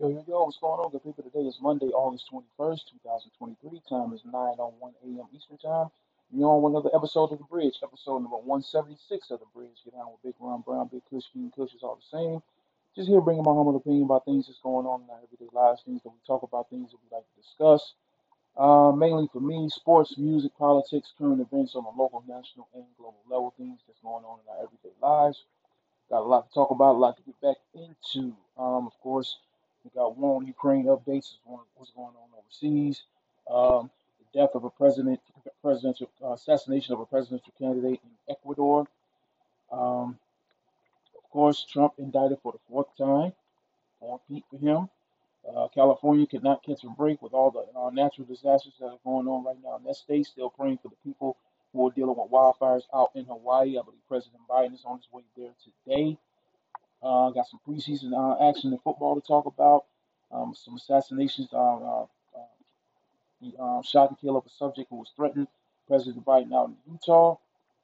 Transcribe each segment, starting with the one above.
Yo, yo, yo, what's going on, good people? Today is Monday, August 21st, 2023. Time is 9 on 1 a.m. Eastern Time. You're on another episode of The Bridge, episode number 176 of The Bridge. Get down with Big Ron Brown, Big Kush, King Kush is all the same. Just here bringing my humble opinion about things that's going on in our everyday lives, things that we talk about, things that we like to discuss. Uh, mainly for me, sports, music, politics, current events on a local, national, and global level, things that's going on in our everyday lives. Got a lot to talk about, a lot to get back into. Um, of course, we got war on Ukraine updates, what's going on overseas, um, the death of a president, presidential uh, assassination of a presidential candidate in Ecuador. Um, of course, Trump indicted for the fourth time. On peak for him. Uh, California cannot catch a break with all the uh, natural disasters that are going on right now in that state. Still praying for the people who are dealing with wildfires out in Hawaii. I believe President Biden is on his way there today. Uh, got some preseason uh, action in football to talk about. Um, some assassinations. Uh, uh, uh, he um, shot and killed of a subject who was threatened President Biden out in Utah.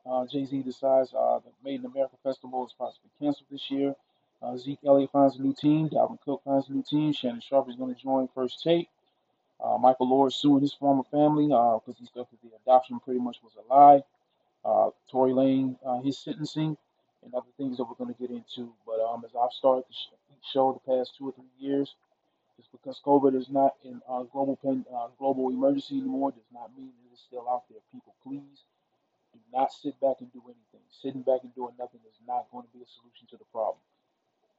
Uh, Jay Z decides the Made in America Festival is possibly canceled this year. Zeke Elliott finds a new team. Dalvin Cook finds a new team. Shannon Sharpe is going to join First Take. Michael Oher suing his former family because he felt that the adoption pretty much was a lie. Tory Lane, his sentencing and other things that we're going to get into. But um, as I've started the show the past two or three years, just because COVID is not in global uh, global emergency anymore does not mean it is still out there. People, please do not sit back and do anything. Sitting back and doing nothing is not going to be a solution to the problem.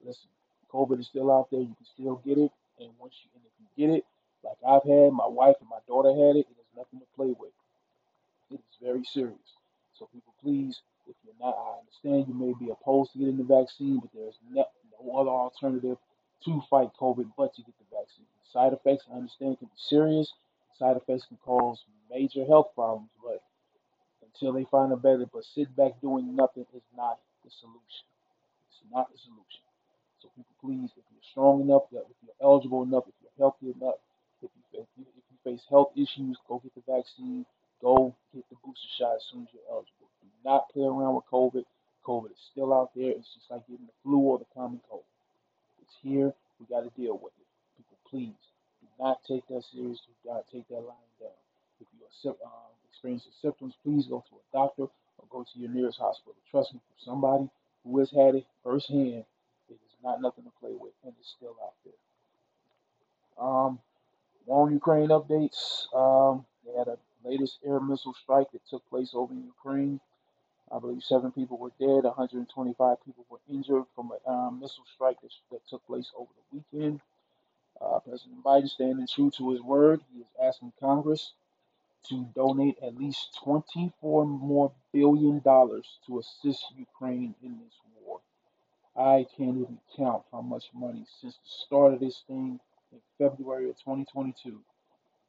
Listen, COVID is still out there. You can still get it, and once you and if you get it, like I've had, my wife and my daughter had it. It is nothing to play with. It is very serious. So people, please if you're not, I understand you may be opposed to getting the vaccine, but there's no, no other alternative to fight COVID but to get the vaccine. Side effects, I understand, can be serious. Side effects can cause major health problems, but until they find a better, but sit back doing nothing is not the solution. It's not the solution. So people, please, if you're strong enough, if you're eligible enough, if you're healthy enough, if you, if you, if you face health issues, go get the vaccine. Go get the booster shot as soon as you're eligible not play around with COVID. COVID is still out there. It's just like getting the flu or the common cold. It's here. We got to deal with it. People, please do not take that serious. Do not take that lying down. If you are um, experiencing symptoms, please go to a doctor or go to your nearest hospital. Trust me, for somebody who has had it firsthand, it is not nothing to play with, and it's still out there. Um, on Ukraine updates, um, they had a latest air missile strike that took place over in Ukraine. I believe seven people were dead, 125 people were injured from a um, missile strike that, that, took place over the weekend. Uh, President Biden, standing true to his word, he is asking Congress to donate at least 24 more billion dollars to assist Ukraine in this war. I can't even count how much money since the start of this thing in February of 2022,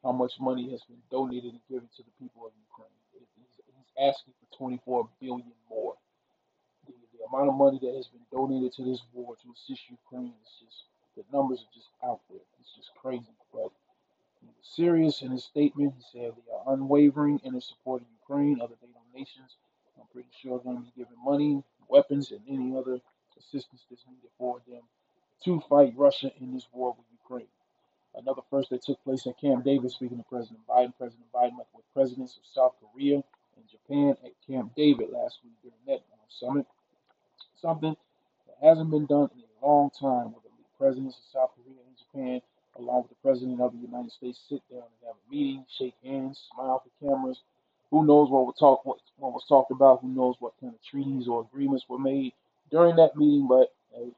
how much money has been donated and given to the people of Ukraine. He's, he's asking 24 billion more. The, the amount of money that has been donated to this war to assist Ukraine is just the numbers are just out there. It's just crazy. But he was serious in his statement. He said they are unwavering in their support of Ukraine, other NATO nations. I'm pretty sure going to be giving money, weapons, and any other assistance that's needed for them to fight Russia in this war with Ukraine. Another first that took place at Camp David, speaking to President Biden, President Biden met with presidents of South Korea, Japan at Camp David last week during that summit. Something that hasn't been done in a long time with the presidents of South Korea and Japan, along with the president of the United States, sit down and have a meeting, shake hands, smile for cameras. Who knows what, talk, what, what was talked about? Who knows what kind of treaties or agreements were made during that meeting? But hey,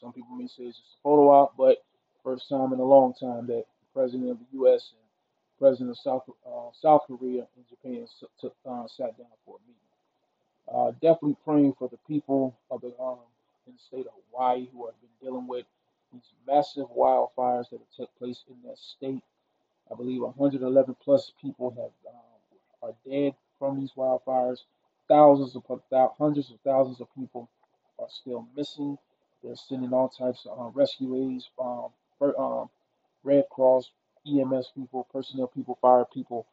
some people may say it's just a photo op, but first time in a long time that the president of the U.S. and president of South uh, South Korea and took, uh, sat down for a meeting. Uh, definitely praying for the people of the um, in the state of Hawaii who have been dealing with these massive wildfires that have took place in that state. I believe 111 plus people have um, are dead from these wildfires. Thousands of hundreds of thousands of people are still missing. They're sending all types of uh, rescue aids, um, for, um, Red Cross, EMS people, personnel people, fire people.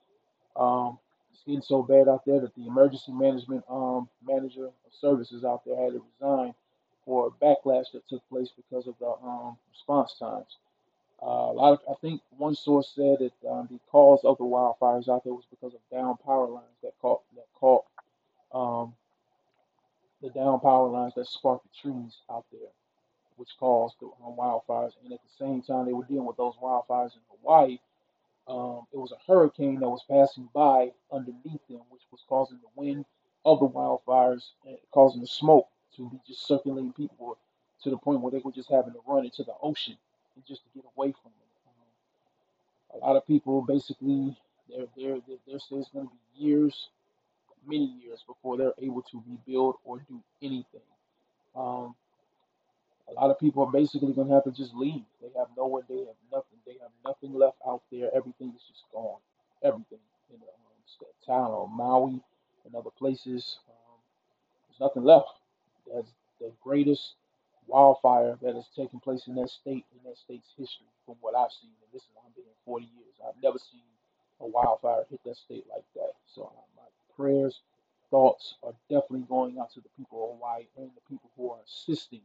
Um, it's getting so bad out there that the emergency management um, manager of services out there had to resign for a backlash that took place because of the um, response times. Uh, a lot of, I think one source said that um, the cause of the wildfires out there was because of down power lines that caught that caught um, the down power lines that sparked the trees out there, which caused the um, wildfires. And at the same time, they were dealing with those wildfires in Hawaii. Um, it was a hurricane that was passing by underneath them, which was causing the wind of the wildfires and causing the smoke to be just circulating people to the point where they were just having to run into the ocean just to get away from it. Um, a lot of people basically they're they're they're, it's going to be years, many years before they're able to rebuild or do anything. Um, a lot of people are basically going to have to just leave. They have nowhere. They have nothing. They have nothing left out there. Everything is just gone. Everything in the um, town of Maui and other places. Um, there's nothing left. That's the greatest wildfire that has taken place in that state in that state's history, from what I've seen. And listen, I've been here 40 years. I've never seen a wildfire hit that state like that. So uh, my prayers, thoughts are definitely going out to the people of Hawaii and the people who are assisting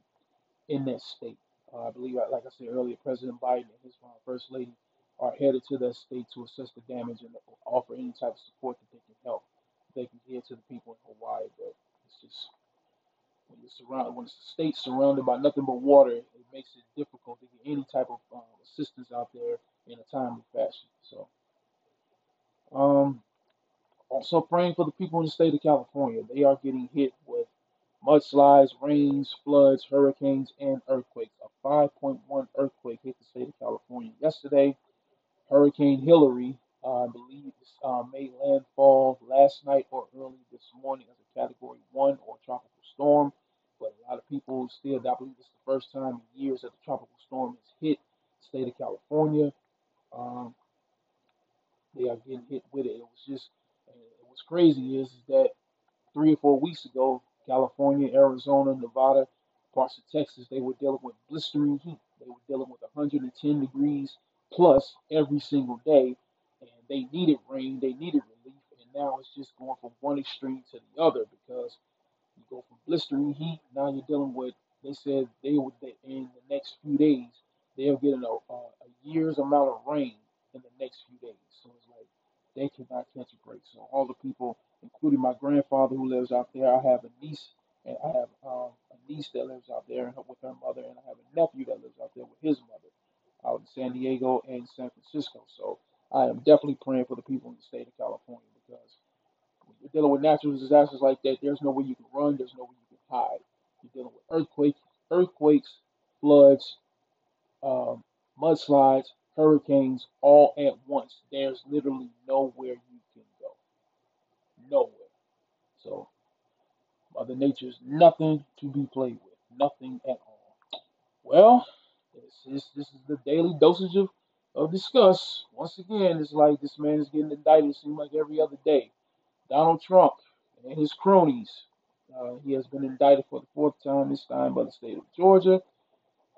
in that state. Uh, I believe, like I said earlier, President Biden and his uh, First Lady are headed to that state to assess the damage and offer any type of support that they can help. They can give to the people in Hawaii, but it's just when you're surrounded, when it's a state surrounded by nothing but water, it makes it difficult to get any type of um, assistance out there in a timely fashion. So, um, also praying for the people in the state of California. They are getting hit with mudslides, rains, floods, hurricanes, and earthquakes. A 5.1 earthquake hit the state of California yesterday. Hurricane Hilary, uh, I believe, uh, made landfall last night or early this morning as a Category 1 or tropical storm. But a lot of people still, I believe it's the first time in years that the tropical storm has hit the state of California. Um, they are getting hit with it. It was just, what's crazy is, is that three or four weeks ago, California, Arizona, Nevada, parts of Texas, they were dealing with blistering heat. They were dealing with 110 degrees plus every single day, they needed rain, they needed relief, and now it's just going from one extreme to the other because you go from blistering heat. Now you're dealing with. They said they would in the next few days they'll get a, a, a year's amount of rain in the next few days. So it's like they cannot catch a break. So all the people, including my grandfather who lives out there, I have a niece and I have um, a niece that lives out there with her mother, and I have a nephew that lives out there with his mother out in San Diego and San Francisco. So I am definitely praying for the people in the state of California because you're dealing with natural disasters like that, there's no way you can run, there's no way you can hide. You're dealing with earthquakes, earthquakes, floods, um, mudslides, hurricanes, all at once. There's literally nowhere you can go. Nowhere. So Mother Nature is nothing to be played with. Nothing at all. Well, this is this is the daily dosage of, of discuss. Once again, it's like this man is getting indicted, it seems like every other day. Donald Trump and his cronies. Uh, he has been indicted for the fourth time, this time by the state of Georgia.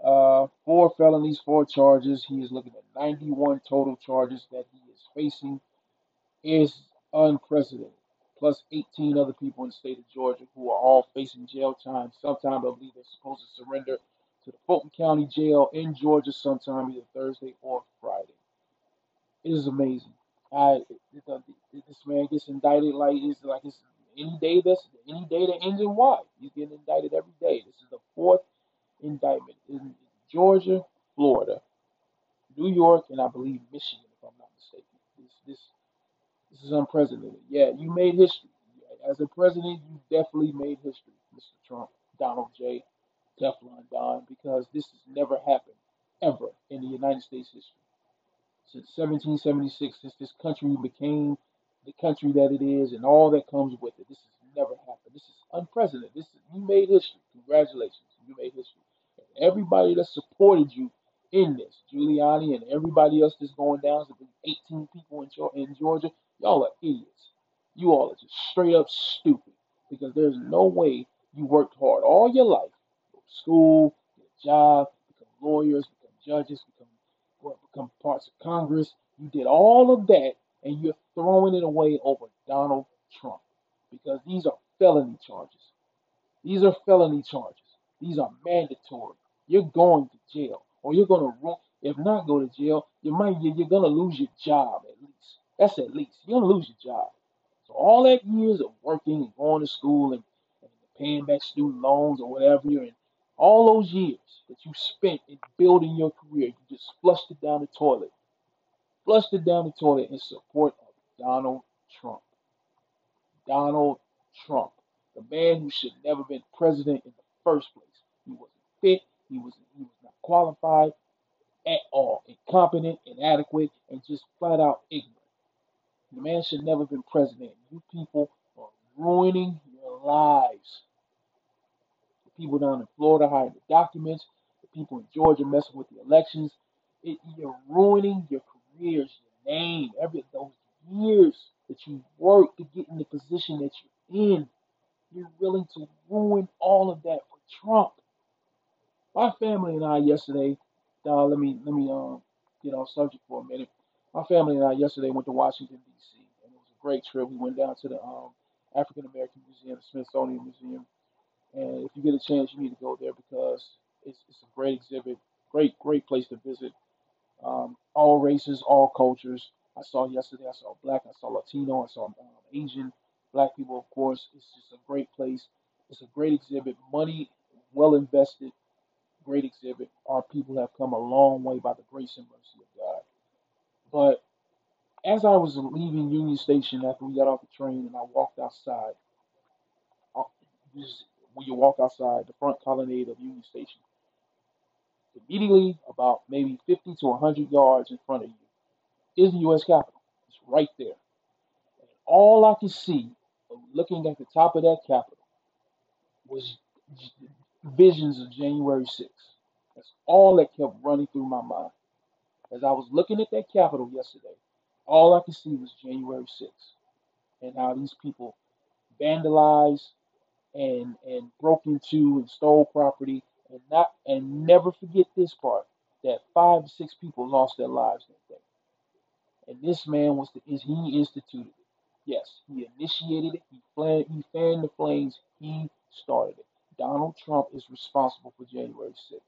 Uh, four felonies, four charges. He is looking at 91 total charges that he is facing. Is unprecedented. Plus 18 other people in the state of Georgia who are all facing jail time. Sometime I believe they're supposed to surrender to the Fulton County Jail in Georgia sometime either Thursday or Friday. It is amazing. I this man gets indicted like it's like it's any day that's any day that ends in Y. He's getting indicted every day. This is the fourth indictment in Georgia, Florida, New York, and I believe Michigan, if I'm not mistaken. This this this is unprecedented. Yeah, you made history. As a president, you definitely made history, Mr. Trump, Donald J. Teflon Don, because this has never happened ever in the United States history since 1776, since this country became the country that it is and all that comes with it. This has never happened. This is unprecedented. This is, you made history. Congratulations, you made history. And everybody that supported you in this, Giuliani and everybody else that's going down, so 18 people in, Georgia, y'all are idiots. You all are just straight up stupid because there's no way you worked hard all your life, school, get a job, become lawyers, become judges, become become parts of Congress. You did all of that, and you're throwing it away over Donald Trump because these are felony charges. These are felony charges. These are mandatory. You're going to jail, or you're going to run. If not, go to jail. you might you're gonna lose your job at least. That's at least you're gonna lose your job. So all that years of working and going to school and, and paying back student loans or whatever, and all those years that you spent in building your career, you just flushed it down the toilet. Flushed it down the toilet in support of Donald Trump. Donald Trump, the man who should never been president in the first place. He wasn't fit. He was he was not qualified at all, incompetent, inadequate, and just flat out ignorant. The man should never been president. You people are ruining your lives. The people down in Florida hiding the documents. The people in Georgia messing with the elections. It, you're ruining your careers, your name, every those years that you worked to get in the position that you're in. You're willing to ruin all of that for Trump. My family and I yesterday, uh, let me let me um get off subject for a minute. My family and I yesterday went to Washington D.C. and it was a great trip. We went down to the um, African American Museum, the Smithsonian Museum, and if you get a chance, you need to go there because it's it's a great exhibit, great great place to visit. Um, all races, all cultures. I saw yesterday. I saw black. I saw Latino. I saw um, Asian, black people. Of course, it's just a great place. It's a great exhibit. Money well invested great exhibit. Our people have come a long way by the grace and mercy of God. But as I was leaving Union Station after we got off the train and I walked outside, uh, just when you walk outside the front colonnade of Union Station, immediately about maybe 50 to 100 yards in front of you is the U.S. Capitol. It's right there. And all I could see, looking at the top of that Capitol, was visions of January 6th. That's all that kept running through my mind. As I was looking at that Capitol yesterday, all I could see was January 6th and how these people vandalized and and broke into and stole property and not and never forget this part that five to six people lost their lives that day. And this man was the is he instituted it. Yes, he initiated it. He fanned, he fanned the flames. He started it. Donald Trump is responsible for January 6th.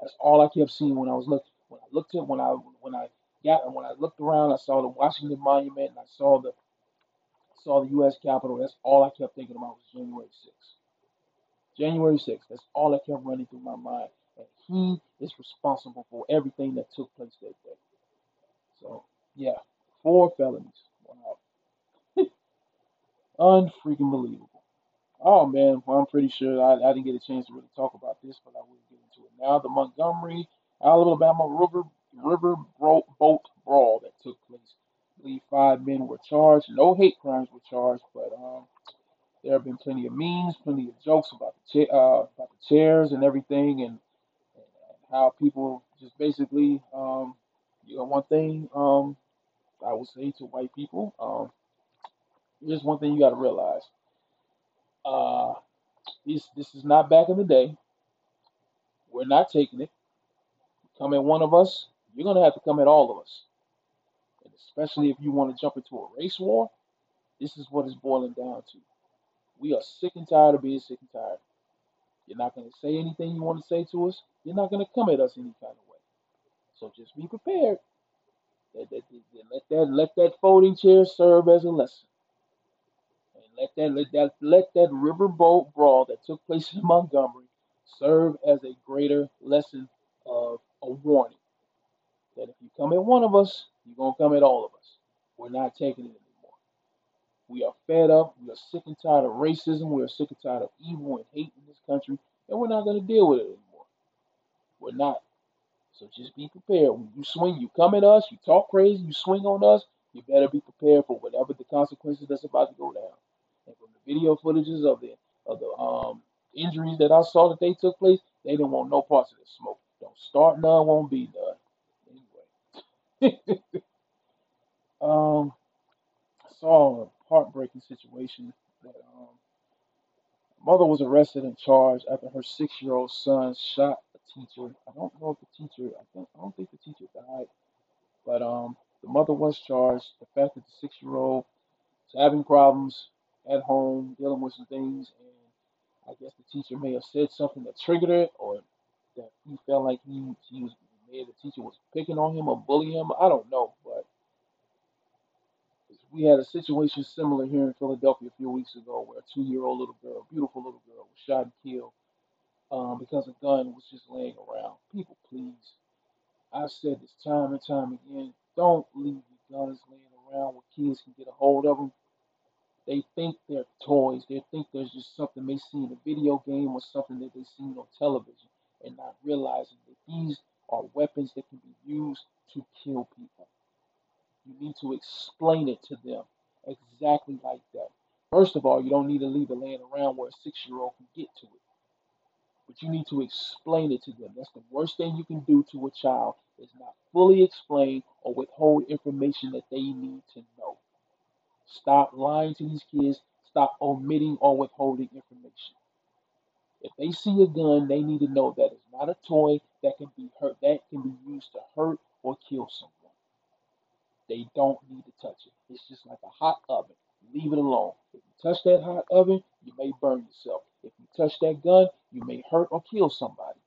That's all I kept seeing when I was looking. When I looked at when I when I got and when I looked around, I saw the Washington Monument and I saw the saw the U.S. Capitol. That's all I kept thinking about was January 6th. January 6th. That's all that kept running through my mind. And he is responsible for everything that took place that day. So yeah, four felonies. Wow, unfreaking believable. Oh man, well I'm pretty sure I, I didn't get a chance to really talk about this, but I will get into it now. The Montgomery, Alabama River River Boat Brawl that took place. Believe five men were charged. No hate crimes were charged, but um, there have been plenty of memes, plenty of jokes about the cha- uh, about the chairs and everything, and, and how people just basically, um, you know, one thing um, I would say to white people, um, here's one thing you got to realize. Uh, this this is not back in the day. We're not taking it. Come at one of us, you're gonna have to come at all of us. And especially if you want to jump into a race war, this is what it's boiling down to. We are sick and tired of being sick and tired. You're not gonna say anything you want to say to us. You're not gonna come at us any kind of way. So just be prepared. Let that, let that let that folding chair serve as a lesson. And let that let that let that riverboat brawl that took place in Montgomery serve as a greater lesson of a warning that if you come at one of us, you're gonna come at all of us. We're not taking it anymore. We are fed up. We are sick and tired of racism. We are sick and tired of evil and hate in this country, and we're not gonna deal with it anymore. We're not. So just be prepared. When you swing, you come at us, you talk crazy, you swing on us, you better be prepared for whatever the consequences that's about to go down. And from the video footages of the of the um injuries that I saw that they took place, they didn't want no parts of the smoke. Don't start none, won't be none. Um I saw a heartbreaking situation that um mother was arrested and charged after her six year old son shot a teacher. I don't know if the teacher I think I don't think the teacher died But um, the mother was charged. The fact that the six-year-old was having problems at home, dealing with some things, and I guess the teacher may have said something that triggered it, or that he felt like he he was made the teacher was picking on him or bullying him. I don't know, but we had a situation similar here in Philadelphia a few weeks ago where a two-year-old little girl, beautiful little girl, was shot and killed um, because a gun was just laying around. People, please. I've said this time and time again. Don't leave your guns laying around where kids can get a hold of them. They think they're toys. They think there's just something they see in a video game or something that they seen on television and not realizing that these are weapons that can be used to kill people. You need to explain it to them exactly like that. First of all, you don't need to leave it laying around where a six year old can get to it. But you need to explain it to them. That's the worst thing you can do to a child is not fully explain or withhold information that they need to know. Stop lying to these kids. Stop omitting or withholding information. If they see a gun, they need to know that it's not a toy that can be hurt, that can be used to hurt or kill someone. They don't need to touch it. It's just like a hot oven. Leave it alone. If you touch that hot oven, you may burn yourself. If you touch that gun, you may hurt or kill somebody.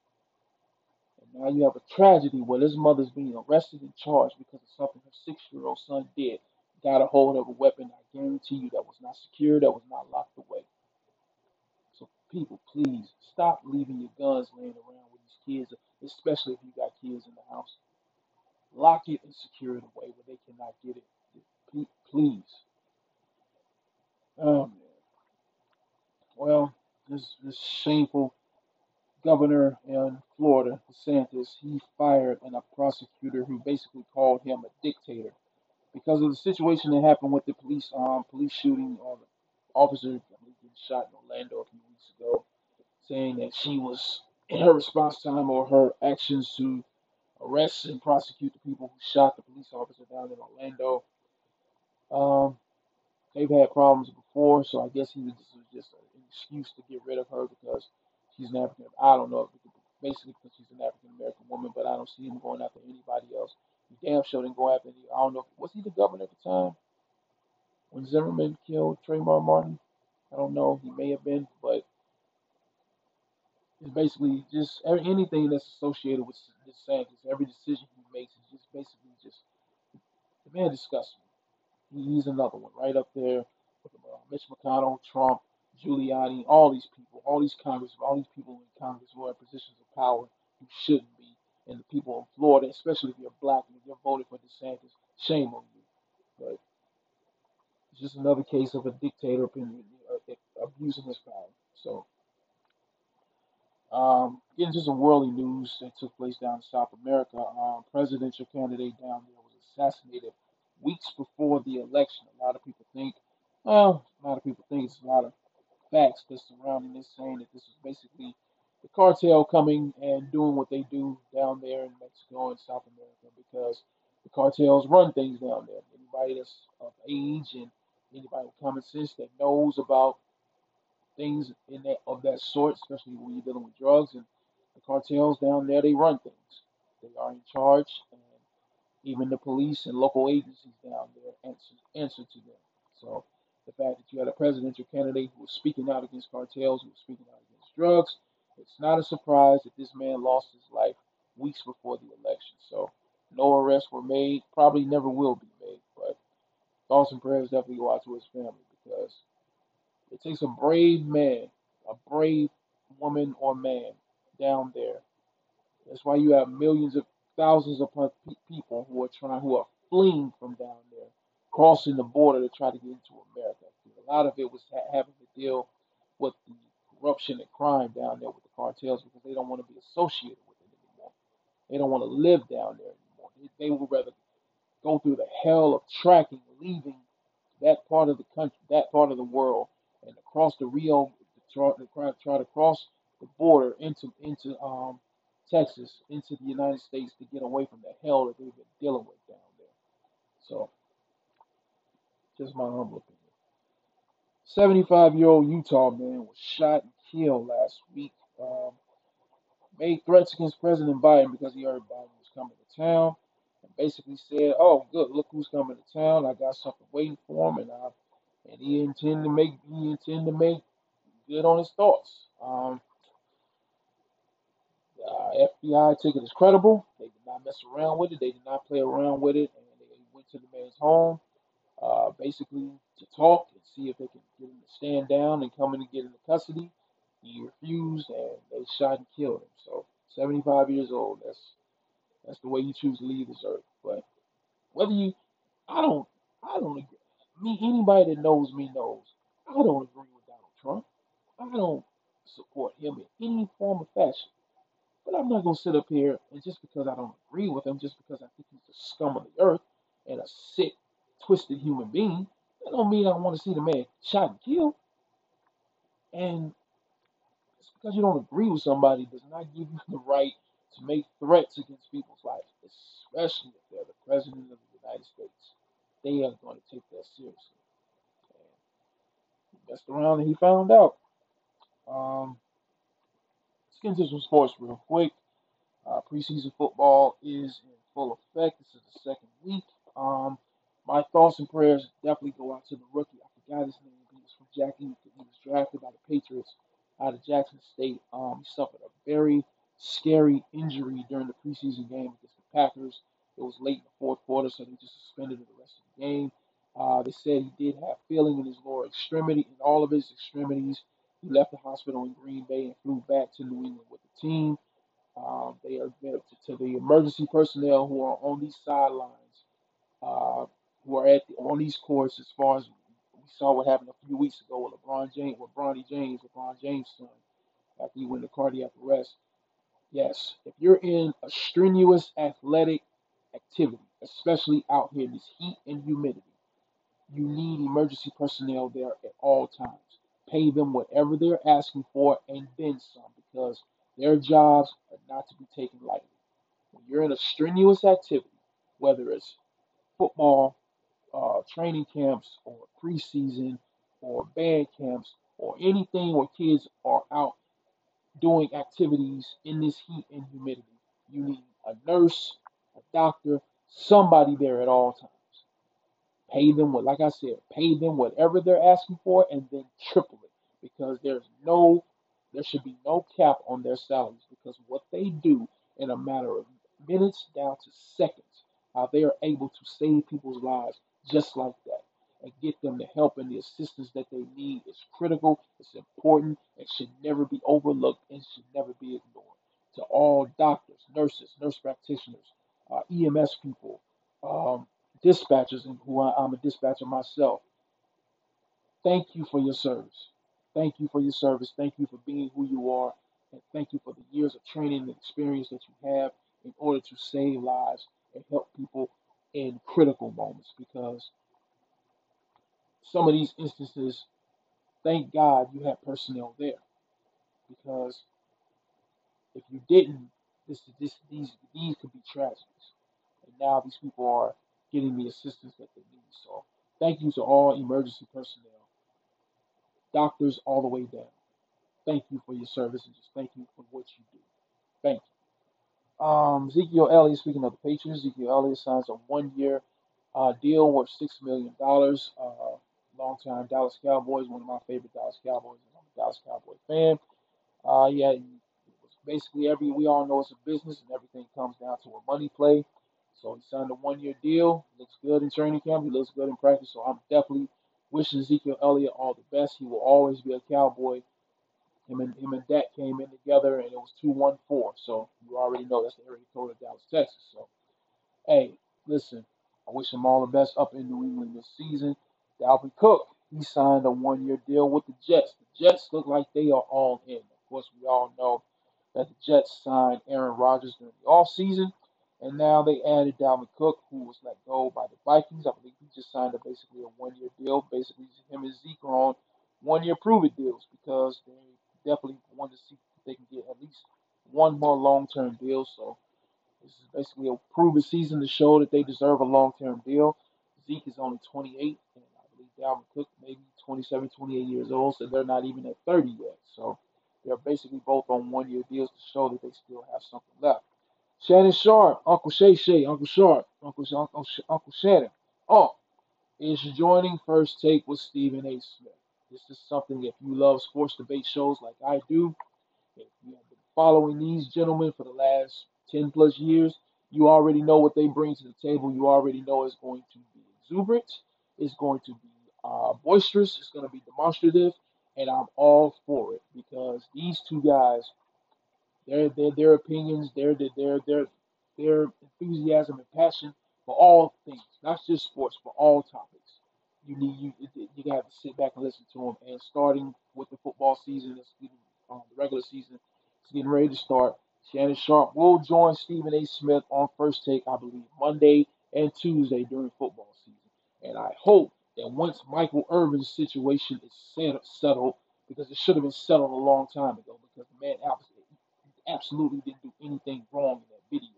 And now you have a tragedy where this mother's being arrested and charged because of something her six year old son did. Got a hold of a weapon, I guarantee you, that was not secure, that was not locked away. People, please stop leaving your guns laying around with these kids, especially if you got kids in the house. Lock it and secure it away where they cannot get it. Please. Man. Well, this, this shameful governor in Florida, DeSantis, he fired a prosecutor who basically called him a dictator because of the situation that happened with the police um police shooting the officer shot in Orlando a few ago, saying that she was in her response time or her actions to arrest and prosecute the people who shot the police officer down in Orlando. Um, they've had problems before, so I guess he was, this was just an excuse to get rid of her because she's an African. I don't know, basically because she's an African American woman, but I don't see him going after anybody else. He damn sure didn't go after any. I don't know. Was he the governor at the time when Zimmerman killed Trayvon Martin? I don't know. He may have been, but it's basically just anything that's associated with DeSantis. Every decision he makes is just basically just the man disgusts me. He's another one right up there with uh, Mitch McConnell, Trump, Giuliani, all these people, all these Congress, all these people in Congress who are in positions of power who shouldn't be, and the people in Florida, especially if you're black and you're voting for DeSantis, shame on you. But it's just another case of a dictator uh, abusing his power. So. Um, getting to some worldly news that took place down in South America. Um, presidential candidate down there was assassinated weeks before the election. A lot of people think, well, a lot of people think it's a lot of facts that's surrounding this, saying that this is basically the cartel coming and doing what they do down there in Mexico and South America because the cartels run things down there. Anybody that's of age and anybody with common sense that knows about things in that of that sort, especially when you're dealing with drugs and the cartels down there. They run things. They are in charge, and even the police and local agencies down there answer answer to them. So the fact that you had a presidential candidate who was speaking out against cartels, who was speaking out against drugs, it's not a surprise that this man lost his life weeks before the election. So no arrests were made, probably never will be made, but thoughts and prayers definitely go out to his family because it takes a brave man, a brave woman or man down there. That's why you have millions of thousands of people who are trying, who are fleeing from down there, crossing the border to try to get into America. A lot of it was having to deal with the corruption and crime down there with the cartels because they don't want to be associated with it anymore. They don't want to live down there anymore. They, they would rather go through the hell of tracking, leaving that part of the country, that part of the world, and across the Rio try, to try to cross the border into into um, Texas, into the United States to get away from the hell that they've been dealing with down there. So, just my humble opinion. 75 year old Utah man was shot and killed last week. Um, made threats against President Biden because he heard Biden was coming to town. And basically said, "Oh, good, look who's coming to town. I got something waiting for him, and I and he intend to make he intend to make good on his thoughts. Um, uh, FBI took it as credible. They did not mess around with it. They did not play around with it, and they went to the man's home, uh, basically to talk and see if they could get him to stand down and come in and get into custody. He refused, and they shot and killed him. So, 75 years old. That's that's the way you choose to leave this earth. But whether you, I don't, I don't agree. Me, anybody that knows me knows I don't agree with Donald Trump. I don't support him in any form or fashion. But I'm not gonna sit up here and just because I don't agree with him, just because I think he's the scum of the earth and a sick, twisted human being, that don't mean I want to see the man shot and killed. And just because you don't agree with somebody does not give you the right to make threats against people's lives, especially if they're the president of the United States. They are going to take that seriously. He messed around and he found out. Um, let's get into some sports real quick. Uh, preseason football is in full effect. This is the second week. Um, my thoughts and prayers definitely go out to the rookie. I forgot his name. He was from Jackie. He was drafted by the Patriots out of Jackson State. Um, he suffered a very scary injury during the preseason game against the Packers. It was late in the fourth quarter, so they just suspended the rest of the game. Uh, they said he did have feeling in his lower extremity, in all of his extremities. He left the hospital in Green Bay and flew back to New England with the team. Um, they are to, to the emergency personnel who are on these sidelines, uh, who are at the, on these courts. As far as we saw what happened a few weeks ago with LeBron James, with Bronny James, LeBron James' son, after he went to cardiac arrest. Yes, if you're in a strenuous athletic activity, especially out here in this heat and humidity, you need emergency personnel there at all times. Pay them whatever they're asking for and then some because their jobs are not to be taken lightly. When you're in a strenuous activity, whether it's football, uh, training camps, or preseason, or band camps, or anything where kids are out doing activities in this heat and humidity, you need a nurse, a doctor, somebody there at all times. Pay them what, like I said, pay them whatever they're asking for, and then triple it because there's no, there should be no cap on their salaries because what they do in a matter of minutes down to seconds, how they are able to save people's lives just like that and get them the help and the assistance that they need is critical, it's important, and should never be overlooked and should never be ignored. To all doctors, nurses, nurse practitioners, uh, EMS people, um, dispatchers, and who I, I'm a dispatcher myself, thank you for your service. Thank you for your service. Thank you for being who you are. And thank you for the years of training and experience that you have in order to save lives and help people in critical moments because some of these instances, thank God you had personnel there. Because if you didn't, this, this, these, these could be tragedies. And now these people are getting the assistance that they need. So thank you to all emergency personnel, doctors all the way down. Thank you for your service and just thank you for what you do. Thank you. Um, Ezekiel Elliott, speaking of the Patriots, Ezekiel Elliott signs a one year uh, deal worth $6 million. Uh, longtime Dallas Cowboys, one of my favorite Dallas Cowboys. I'm a Dallas Cowboy fan. Uh, yeah, basically every we all know it's a business and everything comes down to a money play. So he signed a one year deal. Looks good in training camp. He looks good in practice. So I'm definitely wishing Ezekiel Elliott all the best. He will always be a Cowboy. Him and him and Dak came in together and it was two one four. So you already know that's the area code of Dallas, Texas. So hey, listen, I wish him all the best up in New England this season. Dalvin Cook, he signed a one year deal with the Jets. The Jets look like they are all in. Of course, we all know that the Jets signed Aaron Rodgers during the offseason, and now they added Dalvin Cook, who was let go by the Vikings. I believe he just signed a basically a one year deal. Basically, him and Zeke are on one year prove it deals because they definitely want to see if they can get at least one more long term deal. So this is basically a prove it season to show that they deserve a long term deal. Zeke is only 28, and I believe Dalvin Cook maybe 27, 28 years old, so they're not even at 30 yet. So they're basically both on one year deals to show that they still have something left. Shannon Sharpe, Uncle Shay Shay, Uncle Sharpe, Uncle Uncle, Uncle Shannon. Oh, is joining First Take with Stephen A. Smith. This is something if you love sports debate shows like I do, if you have been following these gentlemen for the last 10 plus years, You already know what they bring to the table. You already know it's going to be exuberant. It's going to be uh, boisterous. It's going to be demonstrative, and I'm all for it because these two guys, their their their opinions, their their their their, enthusiasm and passion for all things, not just sports, for all topics. You need you you have to sit back and listen to them. And starting with the football season, it's um, the regular season, it's getting ready to start. Shannon Sharpe will join Stephen A. Smith on First Take, I believe, Monday and Tuesday during football season. And I hope that once Michael Irvin's situation is set, settled, because it should have been settled a long time ago, because the man absolutely didn't do anything wrong in that video.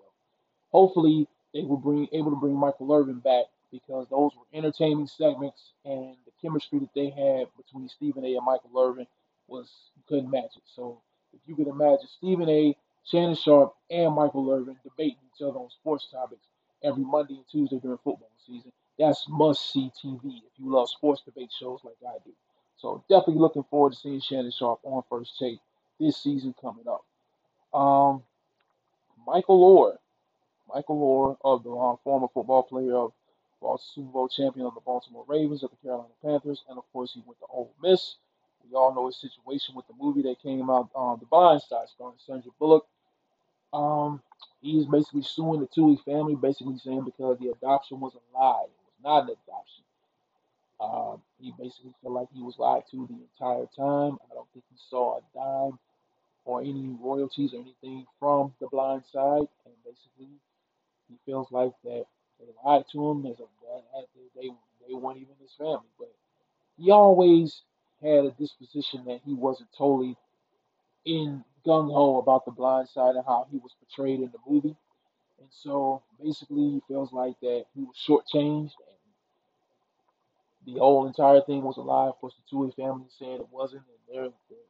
Hopefully, they will bring able to bring Michael Irvin back because those were entertaining segments, and the chemistry that they had between Stephen A. and Michael Irvin was you couldn't match it. So if you could imagine Stephen A., Shannon Sharpe, and Michael Irvin debating each other on sports topics every Monday and Tuesday during football season, that's must see TV if you love sports debate shows like I do. So definitely looking forward to seeing Shannon Sharpe on first take this season coming up. Um, Michael Oher, Michael Oher of the uh, former football player of Super Bowl champion of the Baltimore Ravens of the Carolina Panthers, and of course he went to Ole Miss. We all know his situation with the movie that came out, um, The Blind Side, starring Sandra Bullock. Um, he's basically suing the Tuohy family, basically saying because the adoption was a lie, an adoption. Um, he basically felt like he was lied to the entire time. I don't think he saw a dime or any royalties or anything from The Blind Side, and basically he feels like that they lied to him as a they they weren't even his family, but he always had a disposition that he wasn't totally in gung ho about the blind side and how he was portrayed in the movie. And so basically, he feels like that he was shortchanged the whole entire thing was a lie. Of course, the Tuohy family said it wasn't, and they're,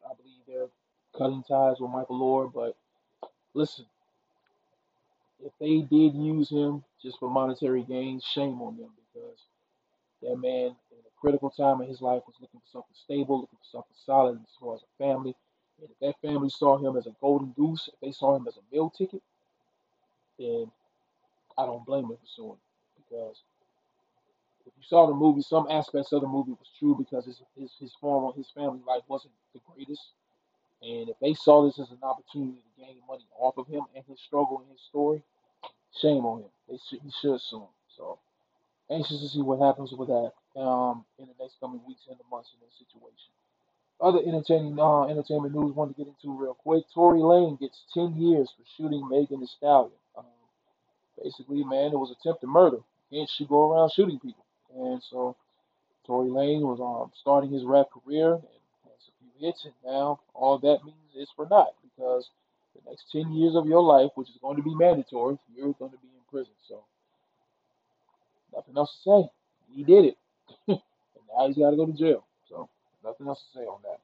I believe they're cutting ties with Michael Oher. But listen, if they did use him just for monetary gains, shame on them because that man in a critical time in his life was looking for something stable, looking for something solid as far as a family. And if that family saw him as a golden goose, if they saw him as a meal ticket, then I don't blame them for suing because if you saw the movie, some aspects of the movie was true because his his his former his family life wasn't the greatest. And if they saw this as an opportunity to gain money off of him and his struggle and his story, shame on him. They should, he should sue. So anxious to see what happens with that um, in the next coming weeks and the months in this situation. Other entertaining uh, entertainment news want to get into real quick. Tory Lane gets 10 years for shooting Megan Thee Stallion. Um, basically, man, it was attempted murder. Can't she go around shooting people? And so Tory Lane was um, starting his rap career and has a few hits, and now all that means is for naught because the next 10 years of your life, which is going to be mandatory, you're going to be in prison. So nothing else to say. He did it. and now he's got to go to jail. So nothing else to say on that.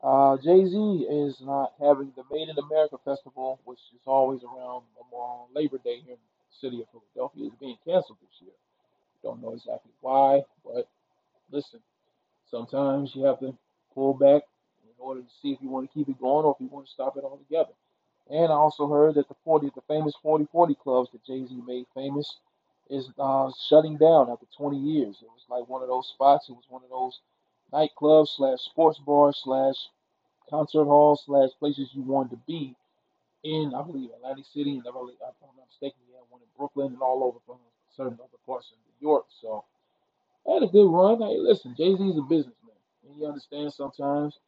Uh, Jay Z is not having the Made in America festival, which is always around Labor Day here in the city of Philadelphia, is being canceled this year. Don't know exactly why, but listen, sometimes you have to pull back in order to see if you want to keep it going or if you want to stop it altogether. And I also heard that the 40, the famous 4040 clubs that Jay Z made famous, is uh, shutting down after 20 years. It was like one of those spots. It was one of those nightclubs slash sports bars slash concert halls slash places you wanted to be in, I believe, Atlantic City, and I'm not mistaken, yeah, one in Brooklyn and all over certain other parts of York. So I had a good run. Hey, listen, Jay Z's a businessman, and he understands sometimes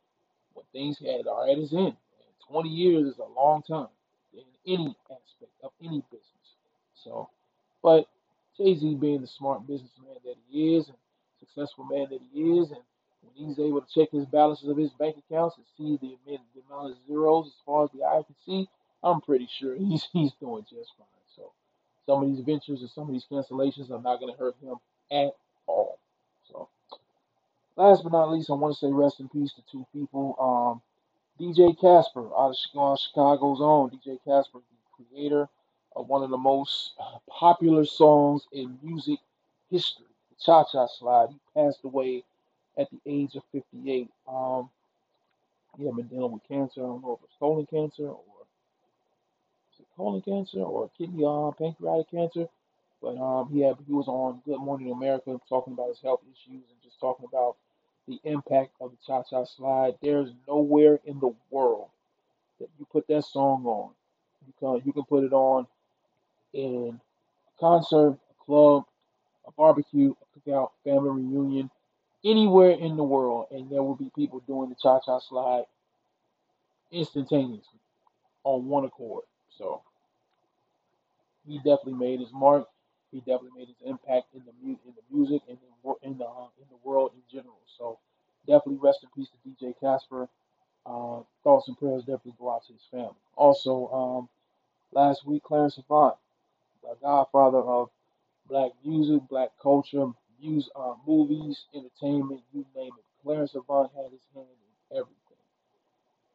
when things had are at his end. And 20 years is a long time in any aspect of any business. So, but Jay Z being the smart businessman that he is and successful man that he is, and when he's able to check his balances of his bank accounts and see the, the amount of zeros as far as the eye can see, I'm pretty sure he's he's doing just fine. So some of these ventures and some of these cancellations are not going to hurt him at all. So last but not least, I want to say rest in peace to two people. Um, DJ Casper out of Chicago's own DJ Casper, the creator of one of the most popular songs in music history, the Cha Cha Slide. He passed away at the age of 58. Um, he had been dealing with cancer. I don't know if it's colon cancer or colon cancer or kidney uh, pancreatic cancer. But um, he had he was on Good Morning America talking about his health issues and just talking about the impact of the Cha Cha Slide. There's nowhere in the world that you put that song on. You can you can put it on in a concert, a club, a barbecue, a cookout, family reunion, anywhere in the world, and there will be people doing the Cha Cha Slide instantaneously on one accord. So he definitely made his mark. He definitely made his impact in the mu- in the music and in, in the uh, in the world in general. So definitely rest in peace to DJ Casper. Uh, thoughts and prayers definitely go out to his family. Also, um, last week Clarence Avant, the godfather of black music, black culture, music, uh, movies, entertainment, you name it. Clarence Avant had his hand in everything,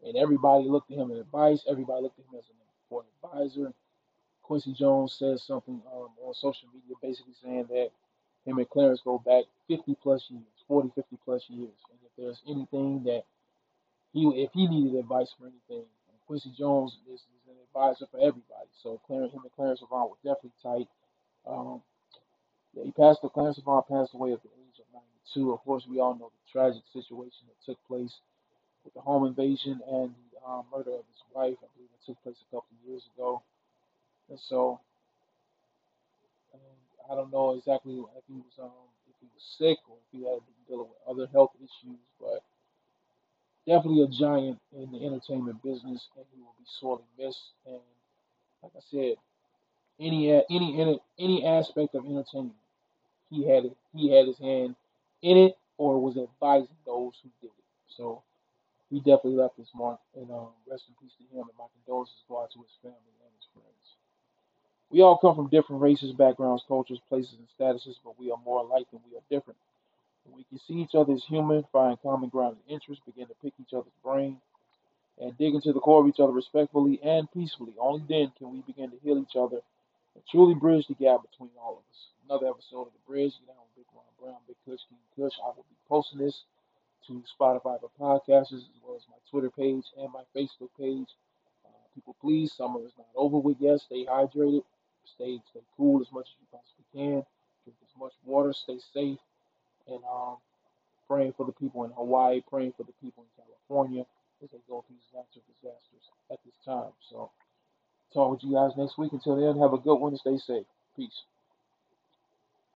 and everybody looked at him as advice. Everybody looked at him as an important advisor. Quincy Jones says something um, on social media, basically saying that him and Clarence go back 50 plus years, 40, 50 plus years, and if there's anything that he, if he needed advice for anything, Quincy Jones is, is an advisor for everybody. So Clarence, him and Clarence Avant were definitely tight. Um, yeah, he passed. Clarence Avant passed away at the age of 92. Of course, we all know the tragic situation that took place with the home invasion and the um, murder of his wife. I believe it took place a couple of years ago. And so, um, I don't know exactly if he was um, if he was sick or if he had been dealing with other health issues, but definitely a giant in the entertainment business, and he will be sorely missed. And like I said, any any any aspect of entertainment, he had it, he had his hand in it or was advising those who did it. So he definitely left his mark. And um, rest in peace to him. And my condolences go out to his family. We all come from different races, backgrounds, cultures, places, and statuses, but we are more alike than we are different. When we can see each other as human, find common ground and interests, begin to pick each other's brain, and dig into the core of each other respectfully and peacefully. Only then can we begin to heal each other and truly bridge the gap between all of us. Another episode of The Bridge, you know, Big Ron Brown, Big Kush, King Kush. I will be posting this to Spotify for podcasters as well as my Twitter page and my Facebook page. Uh, people, please, summer is not over with yet. Stay hydrated, stay stay cool as much as you possibly can. Drink as much water, stay safe, and um, praying for the people in Hawaii, praying for the people in California as they go through these natural disasters at this time. So, talk with you guys next week. Until then, have a good one stay safe. Peace.